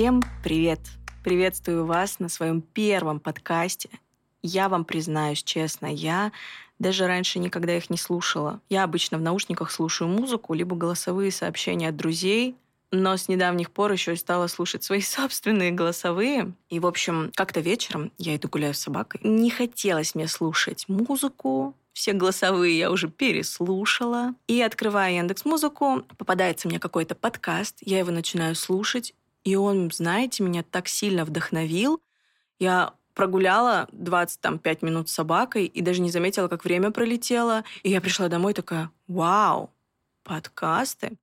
Всем привет! Приветствую вас на своем первом подкасте. Я вам признаюсь честно, я даже раньше никогда их не слушала. Я обычно в наушниках слушаю музыку, либо голосовые сообщения от друзей, но с недавних пор еще стала слушать свои собственные голосовые. И, в общем, как-то вечером я иду гуляю с собакой. Не хотелось мне слушать музыку, все голосовые я уже переслушала. И открывая Яндекс Музыку, попадается мне какой-то подкаст, я его начинаю слушать, и он, знаете, меня так сильно вдохновил. Я прогуляла 25 минут с собакой и даже не заметила, как время пролетело. И я пришла домой такая, вау, подкасты.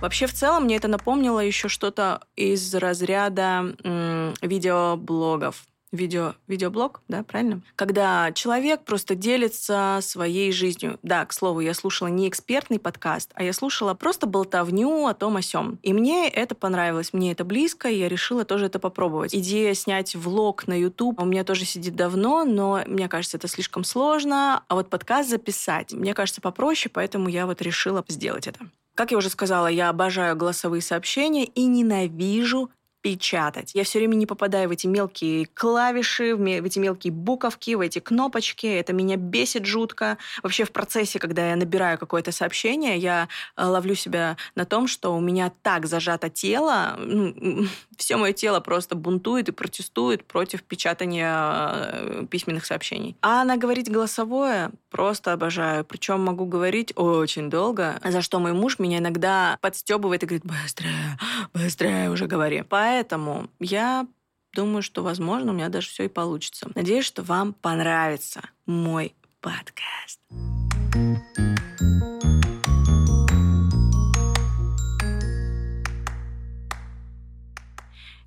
Вообще, в целом, мне это напомнило еще что-то из разряда м- видеоблогов видео, видеоблог, да, правильно? Когда человек просто делится своей жизнью. Да, к слову, я слушала не экспертный подкаст, а я слушала просто болтовню о том о сём. И мне это понравилось, мне это близко, и я решила тоже это попробовать. Идея снять влог на YouTube у меня тоже сидит давно, но мне кажется, это слишком сложно. А вот подкаст записать, мне кажется, попроще, поэтому я вот решила сделать это. Как я уже сказала, я обожаю голосовые сообщения и ненавижу печатать. Я все время не попадаю в эти мелкие клавиши, в эти мелкие буковки, в эти кнопочки. Это меня бесит жутко. Вообще в процессе, когда я набираю какое-то сообщение, я э, ловлю себя на том, что у меня так зажато тело, ну, все мое тело просто бунтует и протестует против печатания э, письменных сообщений. А на говорить голосовое просто обожаю. Причем могу говорить очень долго, за что мой муж меня иногда подстебывает и говорит, быстрее, быстрее уже говори. Поэтому Поэтому я думаю, что, возможно, у меня даже все и получится. Надеюсь, что вам понравится мой подкаст.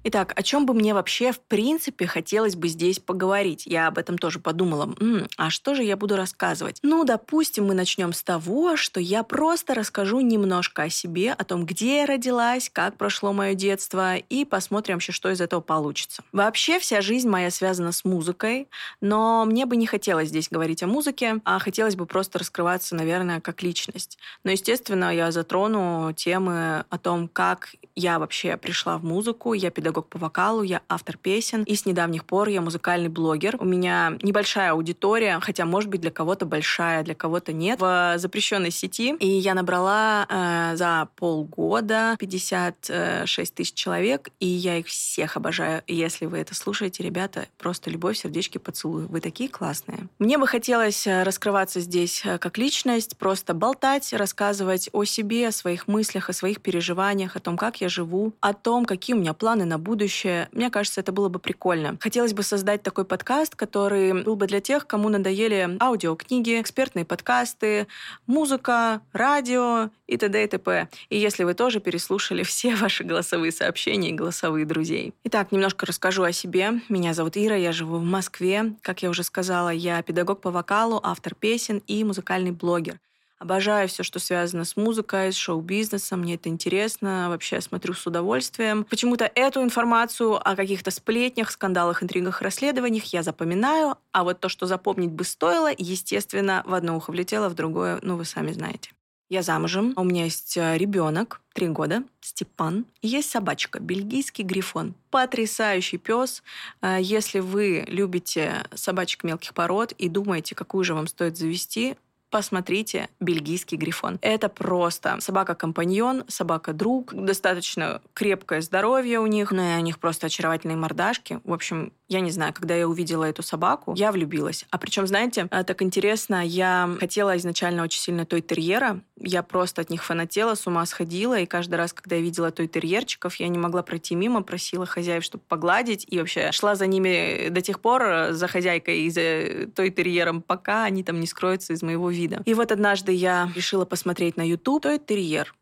Итак, о чем бы мне вообще в принципе хотелось бы здесь поговорить? Я об этом тоже подумала. М-м, а что же я буду рассказывать? Ну, допустим, мы начнем с того, что я просто расскажу немножко о себе, о том, где я родилась, как прошло мое детство, и посмотрим вообще, что из этого получится. Вообще вся жизнь моя связана с музыкой, но мне бы не хотелось здесь говорить о музыке, а хотелось бы просто раскрываться, наверное, как личность. Но, естественно, я затрону темы о том, как я вообще пришла в музыку, я педагог по вокалу, я автор песен, и с недавних пор я музыкальный блогер. У меня небольшая аудитория, хотя, может быть, для кого-то большая, для кого-то нет, в запрещенной сети. И я набрала э, за полгода 56 тысяч человек, и я их всех обожаю. Если вы это слушаете, ребята, просто любовь, сердечки, поцелую. Вы такие классные. Мне бы хотелось э, раскрываться здесь э, как личность, просто болтать, рассказывать о себе, о своих мыслях, о своих переживаниях, о том, как я живу, о том, какие у меня планы на будущее. Мне кажется, это было бы прикольно. Хотелось бы создать такой подкаст, который был бы для тех, кому надоели аудиокниги, экспертные подкасты, музыка, радио и т.д. и т.п. И если вы тоже переслушали все ваши голосовые сообщения и голосовые друзей. Итак, немножко расскажу о себе. Меня зовут Ира, я живу в Москве. Как я уже сказала, я педагог по вокалу, автор песен и музыкальный блогер. Обожаю все, что связано с музыкой, с шоу-бизнесом. Мне это интересно. Вообще я смотрю с удовольствием. Почему-то эту информацию о каких-то сплетнях, скандалах, интригах, расследованиях я запоминаю. А вот то, что запомнить бы стоило, естественно, в одно ухо влетело, в другое, ну, вы сами знаете. Я замужем, у меня есть э, ребенок, три года, Степан. Есть собачка, бельгийский грифон. Потрясающий пес. Э, если вы любите собачек мелких пород и думаете, какую же вам стоит завести, посмотрите «Бельгийский грифон». Это просто собака-компаньон, собака-друг, достаточно крепкое здоровье у них, но и у них просто очаровательные мордашки. В общем, я не знаю, когда я увидела эту собаку, я влюбилась. А причем, знаете, э, так интересно, я хотела изначально очень сильно той терьера. Я просто от них фанатела, с ума сходила. И каждый раз, когда я видела той терьерчиков, я не могла пройти мимо, просила хозяев, чтобы погладить. И вообще шла за ними до тех пор, э, за хозяйкой и за той терьером, пока они там не скроются из моего вида. И вот однажды я решила посмотреть на YouTube той терьер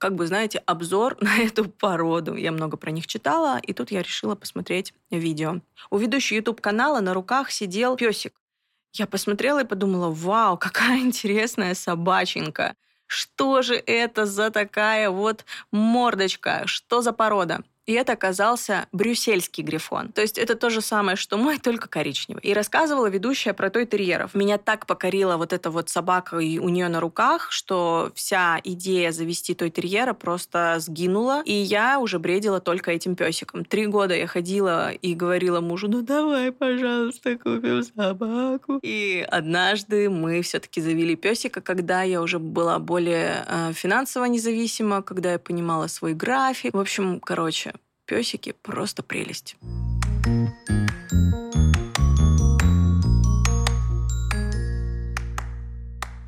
как бы, знаете, обзор на эту породу. Я много про них читала, и тут я решила посмотреть видео. У ведущей YouTube-канала на руках сидел песик. Я посмотрела и подумала, вау, какая интересная собаченька. Что же это за такая вот мордочка? Что за порода? И это оказался брюссельский грифон. То есть это то же самое, что мой, только коричневый. И рассказывала ведущая про той терьеров. Меня так покорила вот эта вот собака и у нее на руках, что вся идея завести той терьера просто сгинула. И я уже бредила только этим песиком. Три года я ходила и говорила мужу, ну давай, пожалуйста, купим собаку. И однажды мы все-таки завели песика, когда я уже была более э, финансово независима, когда я понимала свой график. В общем, короче, песики просто прелесть.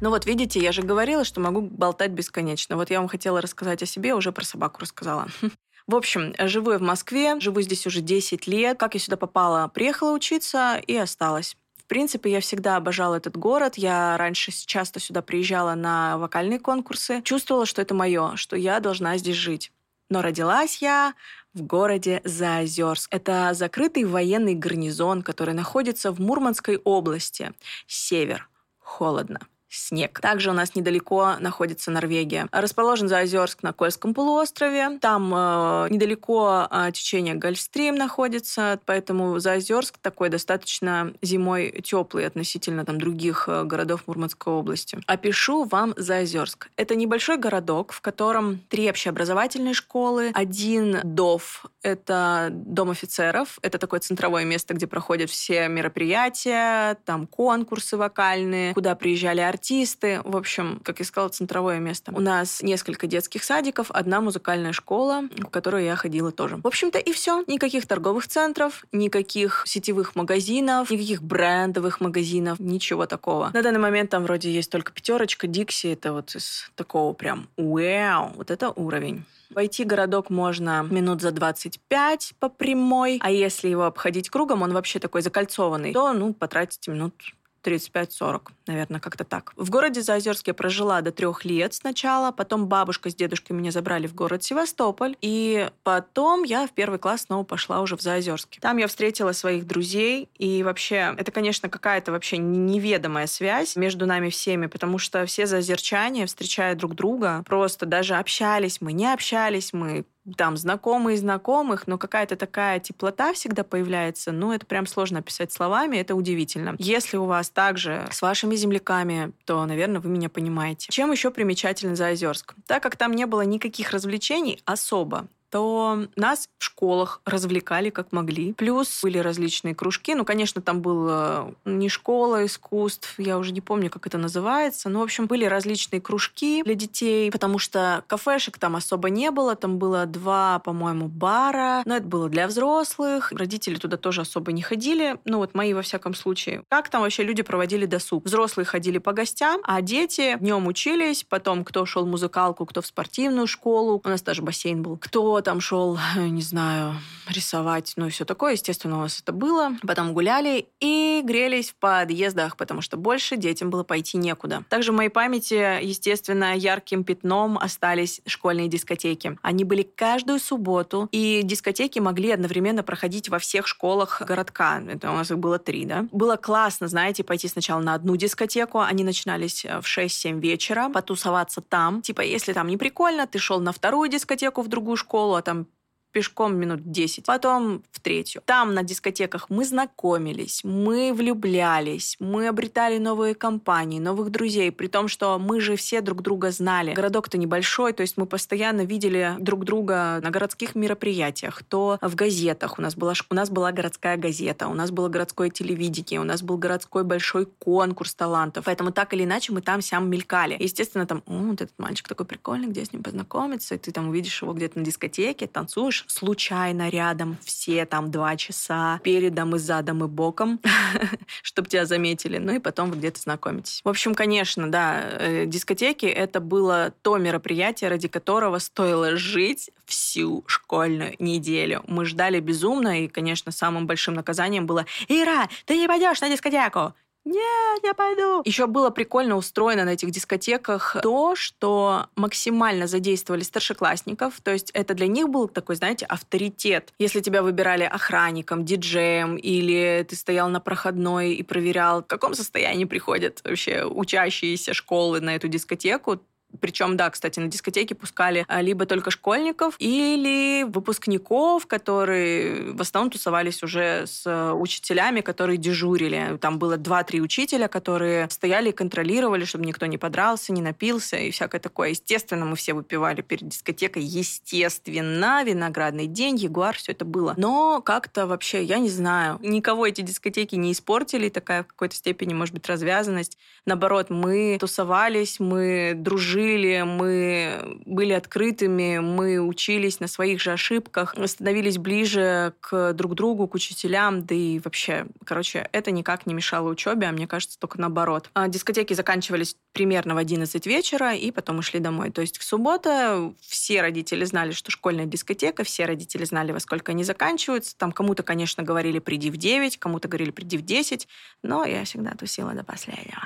Ну вот видите, я же говорила, что могу болтать бесконечно. Вот я вам хотела рассказать о себе, уже про собаку рассказала. В общем, живу я в Москве, живу здесь уже 10 лет. Как я сюда попала? Приехала учиться и осталась. В принципе, я всегда обожала этот город. Я раньше часто сюда приезжала на вокальные конкурсы. Чувствовала, что это мое, что я должна здесь жить. Но родилась я в городе Заозерск. Это закрытый военный гарнизон, который находится в Мурманской области. Север. Холодно снег. Также у нас недалеко находится Норвегия. Расположен Заозерск на Кольском полуострове. Там э, недалеко э, течение Гольфстрим находится, поэтому Заозерск такой достаточно зимой теплый относительно там других э, городов Мурманской области. Опишу вам Заозерск. Это небольшой городок, в котором три общеобразовательные школы, один ДОВ, это Дом офицеров, это такое центровое место, где проходят все мероприятия, там конкурсы вокальные, куда приезжали артисты, артисты. В общем, как я сказала, центровое место. У нас несколько детских садиков, одна музыкальная школа, в которую я ходила тоже. В общем-то и все. Никаких торговых центров, никаких сетевых магазинов, никаких брендовых магазинов, ничего такого. На данный момент там вроде есть только пятерочка, Дикси. Это вот из такого прям вау, вот это уровень. Войти городок можно минут за 25 по прямой, а если его обходить кругом, он вообще такой закольцованный, то, ну, потратите минут 35-40, наверное, как-то так. В городе Заозерске я прожила до трех лет сначала, потом бабушка с дедушкой меня забрали в город Севастополь, и потом я в первый класс снова пошла уже в Заозерске. Там я встретила своих друзей, и вообще, это, конечно, какая-то вообще неведомая связь между нами всеми, потому что все заозерчане, встречая друг друга, просто даже общались, мы не общались, мы там знакомые знакомых, но какая-то такая теплота всегда появляется. Ну, это прям сложно описать словами, это удивительно. Если у вас также с вашими земляками, то, наверное, вы меня понимаете. Чем еще примечателен Заозерск? Так как там не было никаких развлечений особо, то нас в школах развлекали как могли. Плюс были различные кружки. Ну, конечно, там была не школа искусств, я уже не помню, как это называется. Но, в общем, были различные кружки для детей, потому что кафешек там особо не было. Там было два, по-моему, бара. Но это было для взрослых. Родители туда тоже особо не ходили. Ну, вот мои, во всяком случае. Как там вообще люди проводили досуг? Взрослые ходили по гостям, а дети днем учились. Потом кто шел в музыкалку, кто в спортивную школу. У нас даже бассейн был. Кто там шел, не знаю, рисовать, ну и все такое. Естественно, у нас это было. Потом гуляли и грелись в подъездах, потому что больше детям было пойти некуда. Также в моей памяти, естественно, ярким пятном остались школьные дискотеки. Они были каждую субботу, и дискотеки могли одновременно проходить во всех школах городка. Это у нас их было три, да. Было классно, знаете, пойти сначала на одну дискотеку. Они начинались в 6-7 вечера, потусоваться там. Типа, если там не прикольно, ты шел на вторую дискотеку в другую школу, а там пешком минут 10. Потом в третью. Там на дискотеках мы знакомились, мы влюблялись, мы обретали новые компании, новых друзей, при том, что мы же все друг друга знали. Городок-то небольшой, то есть мы постоянно видели друг друга на городских мероприятиях, то в газетах. У нас была, у нас была городская газета, у нас было городское телевидение, у нас был городской большой конкурс талантов. Поэтому так или иначе мы там сям мелькали. Естественно, там, вот этот мальчик такой прикольный, где с ним познакомиться, и ты там увидишь его где-то на дискотеке, танцуешь, случайно рядом все там два часа, передом и задом и боком, чтобы тебя заметили, ну и потом вы где-то знакомитесь. В общем, конечно, да, э, дискотеки — это было то мероприятие, ради которого стоило жить всю школьную неделю. Мы ждали безумно, и, конечно, самым большим наказанием было «Ира, ты не пойдешь на дискотеку!» Нет, я пойду. Еще было прикольно устроено на этих дискотеках то, что максимально задействовали старшеклассников, то есть это для них был такой, знаете, авторитет. Если тебя выбирали охранником, диджеем, или ты стоял на проходной и проверял, в каком состоянии приходят вообще учащиеся школы на эту дискотеку, Причем, да, кстати, на дискотеке пускали а, либо только школьников, или выпускников, которые в основном тусовались уже с э, учителями, которые дежурили. Там было два-три учителя, которые стояли и контролировали, чтобы никто не подрался, не напился и всякое такое. Естественно, мы все выпивали перед дискотекой. Естественно, виноградный день, ягуар, все это было. Но как-то вообще, я не знаю, никого эти дискотеки не испортили, такая в какой-то степени, может быть, развязанность. Наоборот, мы тусовались, мы дружили, мы были открытыми, мы учились на своих же ошибках, становились ближе к друг другу, к учителям, да и вообще, короче, это никак не мешало учебе, а мне кажется, только наоборот. А дискотеки заканчивались примерно в 11 вечера, и потом мы шли домой. То есть в субботу все родители знали, что школьная дискотека, все родители знали, во сколько они заканчиваются. Там кому-то, конечно, говорили, приди в 9, кому-то говорили, приди в 10, но я всегда тусила до последнего.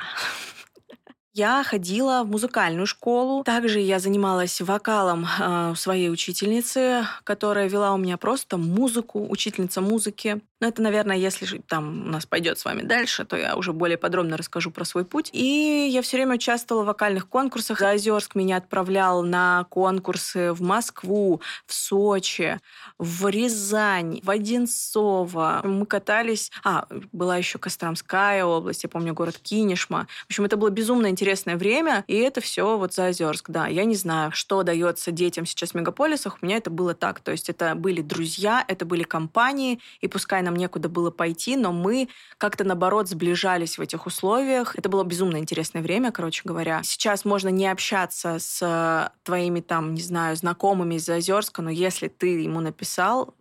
Я ходила в музыкальную школу. Также я занималась вокалом э, у своей учительницы, которая вела у меня просто музыку, учительница музыки. Но это, наверное, если там у нас пойдет с вами дальше, то я уже более подробно расскажу про свой путь. И я все время участвовала в вокальных конкурсах. Заозерск меня отправлял на конкурсы в Москву, в Сочи, в Рязань, в Одинцово. Мы катались... А, была еще Костромская область, я помню, город Кинешма. В общем, это было безумно интересное время, и это все вот Заозерск, да. Я не знаю, что дается детям сейчас в мегаполисах. У меня это было так. То есть это были друзья, это были компании, и пускай нам некуда было пойти, но мы как-то, наоборот, сближались в этих условиях. Это было безумно интересное время, короче говоря. Сейчас можно не общаться с твоими там, не знаю, знакомыми из Озерска, но если ты ему написал,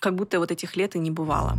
как будто вот этих лет и не бывало.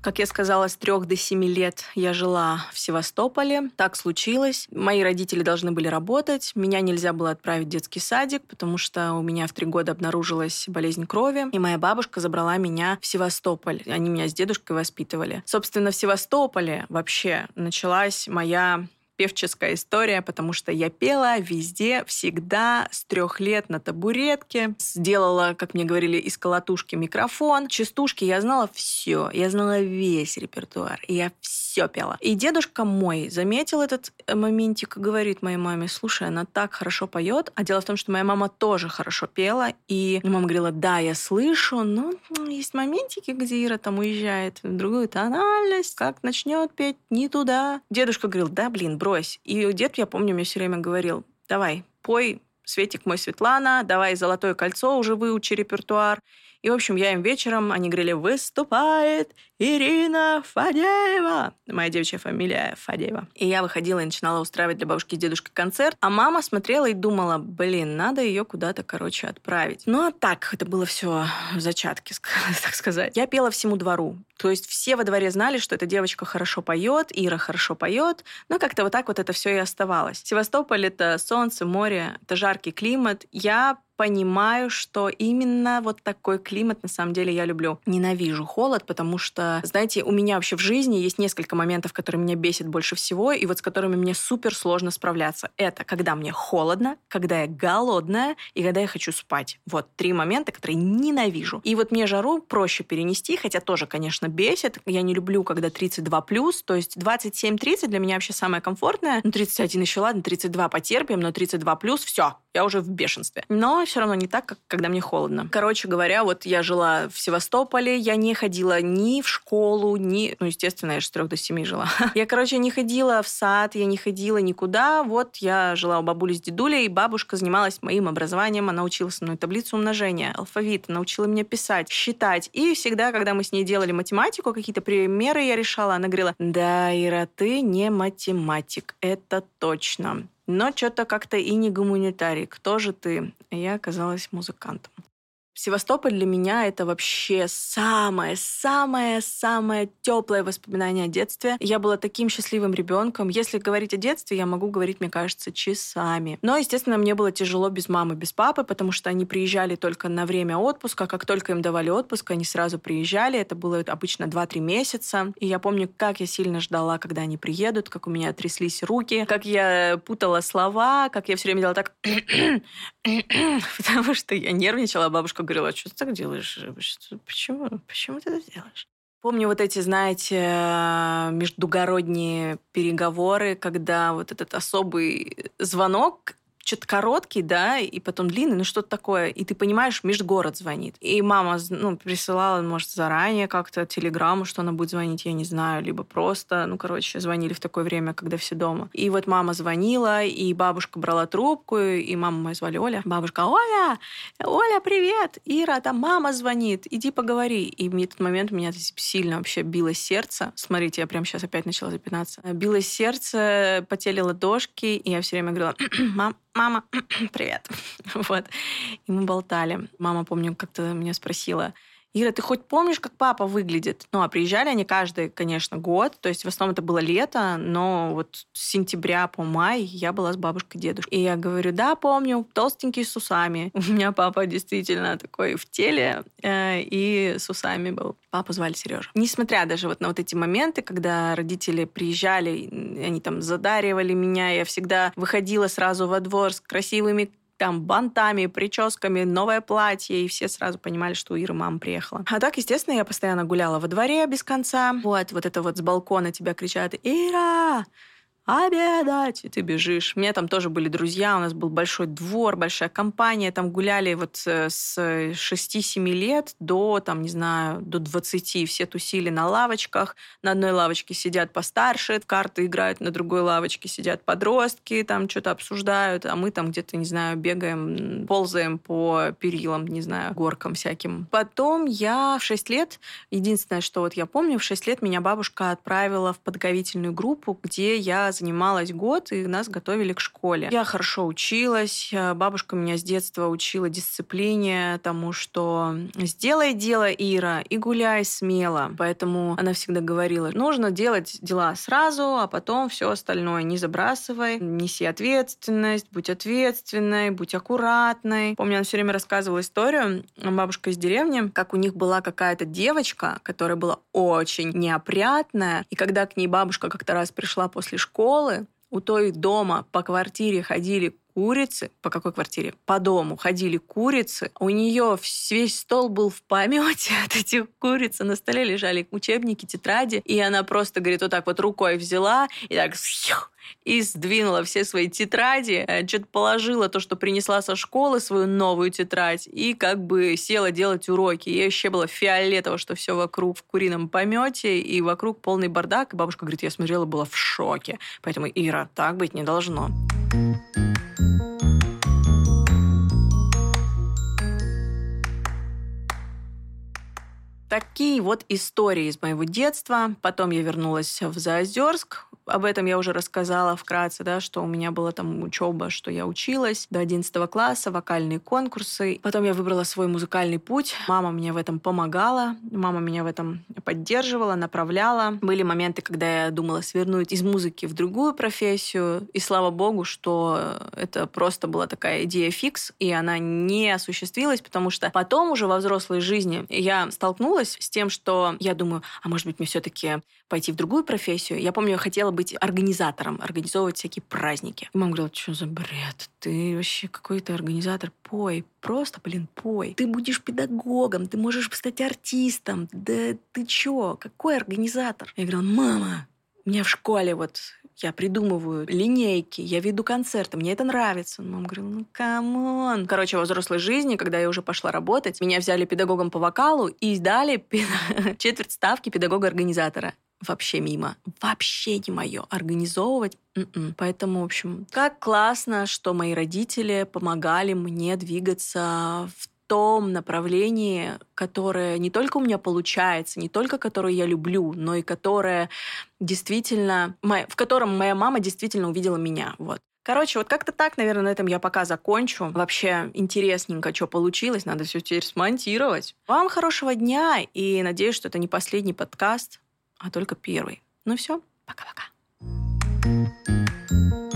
Как я сказала, с трех до семи лет я жила в Севастополе. Так случилось. Мои родители должны были работать. Меня нельзя было отправить в детский садик, потому что у меня в три года обнаружилась болезнь крови. И моя бабушка забрала меня в Севастополь. Они меня с дедушкой воспитывали. Собственно, в Севастополе вообще началась моя певческая история, потому что я пела везде, всегда, с трех лет на табуретке. Сделала, как мне говорили, из колотушки микрофон. Частушки я знала все. Я знала весь репертуар. И я все пела. И дедушка мой заметил этот моментик и говорит моей маме, слушай, она так хорошо поет. А дело в том, что моя мама тоже хорошо пела. И мама говорила, да, я слышу, но есть моментики, где Ира там уезжает в другую тональность, как начнет петь не туда. Дедушка говорил, да, блин, брось. И дед, я помню, мне все время говорил, давай, пой Светик мой Светлана, давай «Золотое кольцо» уже выучи репертуар. И, в общем, я им вечером, они говорили, выступает Ирина Фадеева. Моя девичья фамилия Фадеева. И я выходила и начинала устраивать для бабушки и дедушки концерт. А мама смотрела и думала, блин, надо ее куда-то, короче, отправить. Ну, а так, это было все в зачатке, так сказать. Я пела всему двору. То есть все во дворе знали, что эта девочка хорошо поет, Ира хорошо поет. Ну, как-то вот так вот это все и оставалось. Севастополь — это солнце, море, это жаркий климат. Я понимаю, что именно вот такой климат на самом деле я люблю. Ненавижу холод, потому что, знаете, у меня вообще в жизни есть несколько моментов, которые меня бесит больше всего, и вот с которыми мне супер сложно справляться. Это когда мне холодно, когда я голодная и когда я хочу спать. Вот три момента, которые ненавижу. И вот мне жару проще перенести, хотя тоже, конечно, бесит. Я не люблю, когда 32 плюс, то есть 27-30 для меня вообще самое комфортное. Ну, 31 еще ладно, 32 потерпим, но 32 плюс, все, я уже в бешенстве. Но все равно не так, как когда мне холодно. Короче говоря, вот я жила в Севастополе, я не ходила ни в школу, ни... Ну, естественно, я же с трех до семи жила. Я, короче, не ходила в сад, я не ходила никуда. Вот я жила у бабули с дедулей, и бабушка занималась моим образованием. Она учила со мной таблицу умножения, алфавит, научила меня писать, считать. И всегда, когда мы с ней делали математику, какие-то примеры я решала, она говорила, да, Ира, ты не математик, это точно. Но что-то как-то и не гуманитарий. Кто же ты? Я оказалась музыкантом. Севастополь для меня это вообще самое-самое-самое теплое воспоминание о детстве. Я была таким счастливым ребенком. Если говорить о детстве, я могу говорить, мне кажется, часами. Но, естественно, мне было тяжело без мамы, без папы, потому что они приезжали только на время отпуска. Как только им давали отпуск, они сразу приезжали. Это было обычно 2-3 месяца. И я помню, как я сильно ждала, когда они приедут, как у меня тряслись руки, как я путала слова, как я все время делала так, потому что я нервничала, а бабушка говорила, что ты так делаешь? Почему? Почему ты это делаешь? Помню вот эти, знаете, междугородние переговоры, когда вот этот особый звонок что-то короткий, да, и потом длинный, ну что-то такое, и ты понимаешь, межгород звонит. И мама, ну, присылала, может, заранее как-то телеграмму, что она будет звонить, я не знаю, либо просто, ну, короче, звонили в такое время, когда все дома. И вот мама звонила, и бабушка брала трубку, и мама моя звали Оля. Бабушка, Оля, Оля, привет! Ира, там мама звонит, иди поговори. И в этот момент у меня сильно вообще билось сердце. Смотрите, я прямо сейчас опять начала запинаться. Билось сердце, потели ладошки, и я все время говорила, мам, мама, привет. вот. И мы болтали. Мама, помню, как-то меня спросила, Ира, ты хоть помнишь, как папа выглядит? Ну, а приезжали они каждый, конечно, год. То есть в основном это было лето, но вот с сентября по май я была с бабушкой, дедушкой. И я говорю, да, помню, толстенький с усами. У меня папа действительно такой в теле э, и с усами был. Папу звали Сережа. Несмотря даже вот на вот эти моменты, когда родители приезжали, они там задаривали меня, я всегда выходила сразу во двор с красивыми там бантами, прическами, новое платье, и все сразу понимали, что у Иры мама приехала. А так, естественно, я постоянно гуляла во дворе без конца. Вот, вот это вот с балкона тебя кричат «Ира! Обедать, и ты бежишь. У меня там тоже были друзья, у нас был большой двор, большая компания, там гуляли вот э, с 6-7 лет до, там, не знаю, до 20, все тусили на лавочках, на одной лавочке сидят постарше, карты играют, на другой лавочке сидят подростки, там что-то обсуждают, а мы там где-то, не знаю, бегаем, ползаем по перилам, не знаю, горкам всяким. Потом я в 6 лет, единственное, что вот я помню, в 6 лет меня бабушка отправила в подготовительную группу, где я занималась год, и нас готовили к школе. Я хорошо училась, э, бабушка меня с детства учила дисциплине, тому, что сделай дело, Ира, и гуляй смело. Поэтому она всегда говорила, нужно делать дела сразу, а потом все остальное не забрасывай, неси ответственность, будь ответственной, будь аккуратной. Помню, она все время рассказывала историю, бабушка из деревни, как у них была какая-то девочка, которая была очень неопрятная, и когда к ней бабушка как-то раз пришла после школы, школы у той дома по квартире ходили курицы. По какой квартире? По дому ходили курицы. У нее весь стол был в помете от этих куриц. На столе лежали учебники, тетради. И она просто, говорит, вот так вот рукой взяла и так и сдвинула все свои тетради, э, что-то положила то, что принесла со школы, свою новую тетрадь, и как бы села делать уроки. Ей вообще было фиолетово, что все вокруг в курином помете, и вокруг полный бардак. И бабушка говорит, я смотрела, была в шоке. Поэтому, Ира, так быть не должно. Такие вот истории из моего детства. Потом я вернулась в Заозерск, об этом я уже рассказала вкратце, да, что у меня была там учеба, что я училась до 11 класса, вокальные конкурсы. Потом я выбрала свой музыкальный путь. Мама мне в этом помогала, мама меня в этом поддерживала, направляла. Были моменты, когда я думала свернуть из музыки в другую профессию, и слава богу, что это просто была такая идея фикс, и она не осуществилась, потому что потом уже во взрослой жизни я столкнулась с тем, что я думаю, а может быть мне все-таки пойти в другую профессию. Я помню, я хотела быть организатором, организовывать всякие праздники. И мама говорила, что за бред? Ты вообще какой-то организатор, пой, просто, блин, пой. Ты будешь педагогом, ты можешь стать артистом. Да ты чё? Какой организатор? Я говорила, мама, у меня в школе вот я придумываю линейки, я веду концерты, мне это нравится. Мама говорила, ну come on. Короче, во взрослой жизни, когда я уже пошла работать, меня взяли педагогом по вокалу и дали четверть ставки педагога-организатора вообще мимо. Вообще не мое. Организовывать. М-м. Поэтому, в общем, как классно, что мои родители помогали мне двигаться в том направлении, которое не только у меня получается, не только которое я люблю, но и которое действительно, в котором моя мама действительно увидела меня. Вот. Короче, вот как-то так, наверное, на этом я пока закончу. Вообще интересненько, что получилось. Надо все теперь смонтировать. Вам хорошего дня и надеюсь, что это не последний подкаст а только первый. Ну все, пока-пока. thank you